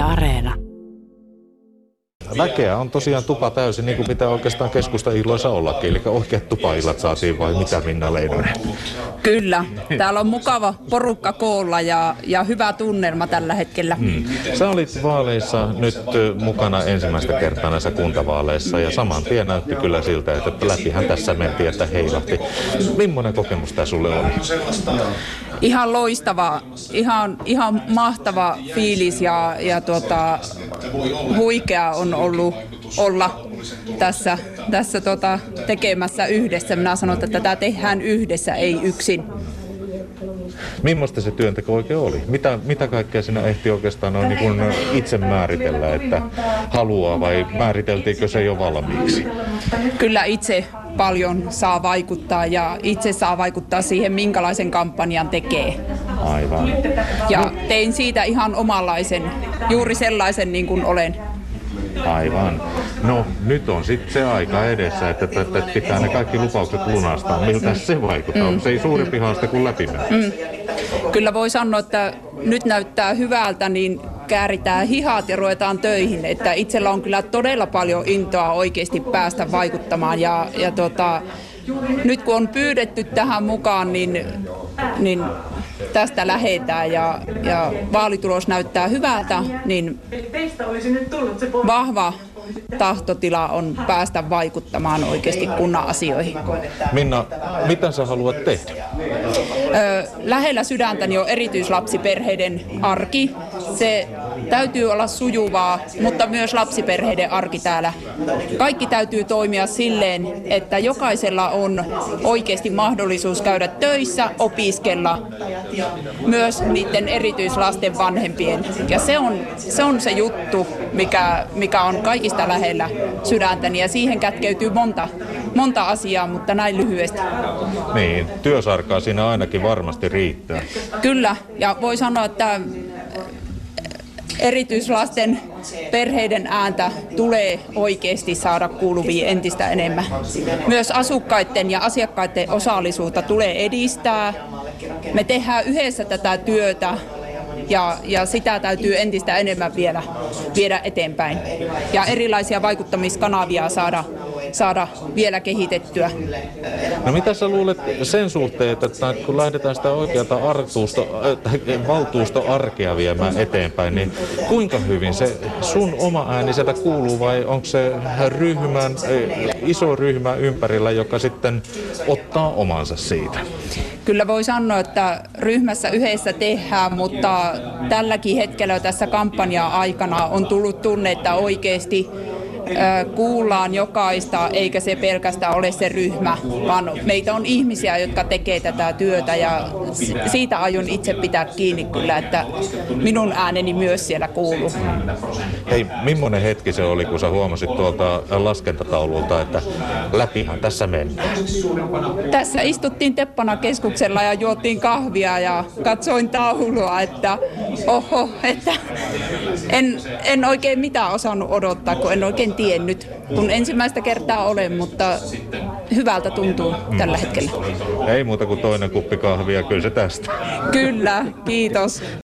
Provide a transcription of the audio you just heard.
Yle Areena. Väkeä on tosiaan tupa täysin, niin kuin pitää oikeastaan keskusta-illoissa ollakin. Eli oikeat tupaillat saatiin vai mitä Minna Leinonen? Kyllä. Täällä on mukava porukka koolla ja, ja hyvä tunnelma tällä hetkellä. Hmm. Sä olit vaaleissa nyt mukana ensimmäistä kertaa näissä kuntavaaleissa ja saman tien näytti kyllä siltä, että läpihän tässä mentiin, että heilahti. Millainen kokemus tämä sulle oli? Ihan loistava, ihan, ihan mahtava fiilis ja, ja tuota, huikea on ollut olla tässä, tässä tota, tekemässä yhdessä. Minä sanon, että tätä tehdään yhdessä, ei yksin. Millaista se työnteko oikein oli? Mitä, mitä kaikkea sinä ehti oikeastaan on niin itse määritellä, että haluaa vai määriteltiinkö se jo valmiiksi? Kyllä itse paljon saa vaikuttaa ja itse saa vaikuttaa siihen, minkälaisen kampanjan tekee. Aivan. Ja tein siitä ihan omanlaisen, juuri sellaisen niin kuin olen. Aivan. No nyt on sitten se aika edessä, että, että, että pitää ne kaikki lupaukset lunastaa. Miltä se vaikuttaa? Mm. Se ei suurempi haaste kuin läpimennä. Mm. Kyllä voi sanoa, että nyt näyttää hyvältä, niin kääritään hihat ja ruvetaan töihin. Että itsellä on kyllä todella paljon intoa oikeasti päästä vaikuttamaan ja, ja tota, nyt kun on pyydetty tähän mukaan, niin, niin tästä lähetään ja, ja vaalitulos näyttää hyvältä, niin vahva tahtotila on päästä vaikuttamaan oikeasti kunnan asioihin. Minna, mitä sä haluat tehdä? Lähellä sydäntäni on erityislapsiperheiden arki. Se täytyy olla sujuvaa, mutta myös lapsiperheiden arki täällä. Kaikki täytyy toimia silleen, että jokaisella on oikeasti mahdollisuus käydä töissä, opiskella, myös niiden erityislasten vanhempien. Ja se on se, on se juttu, mikä, mikä on kaikista lähellä sydäntäni ja siihen kätkeytyy monta, monta asiaa, mutta näin lyhyesti. Niin, työsarkaa siinä ainakin varmasti riittää. Kyllä, ja voi sanoa, että erityislasten perheiden ääntä tulee oikeasti saada kuuluviin entistä enemmän. Myös asukkaiden ja asiakkaiden osallisuutta tulee edistää. Me tehdään yhdessä tätä työtä ja, ja sitä täytyy entistä enemmän vielä viedä eteenpäin. Ja erilaisia vaikuttamiskanavia saada saada vielä kehitettyä. No mitä sä luulet sen suhteen, että kun lähdetään sitä oikeata artuusto, äh, valtuustoarkea viemään eteenpäin, niin kuinka hyvin se sun oma ääni sieltä kuuluu vai onko se ryhmän, äh, iso ryhmä ympärillä, joka sitten ottaa omansa siitä? Kyllä voi sanoa, että ryhmässä yhdessä tehdään, mutta tälläkin hetkellä tässä kampanjaa aikana on tullut tunne, että oikeasti kuullaan jokaista, eikä se pelkästään ole se ryhmä, vaan meitä on ihmisiä, jotka tekee tätä työtä ja siitä aion itse pitää kiinni kyllä, että minun ääneni myös siellä kuuluu. Hei, millainen hetki se oli, kun sä huomasit tuolta laskentataululta, että läpihan tässä mennään? Tässä istuttiin Teppana keskuksella ja juotiin kahvia ja katsoin taulua, että oho, että en, en oikein mitään osannut odottaa, kun en oikein tiennyt, kun ensimmäistä kertaa olen, mutta hyvältä tuntuu tällä hetkellä. Ei muuta kuin toinen kuppi kahvia, kyllä se tästä. Kyllä, kiitos.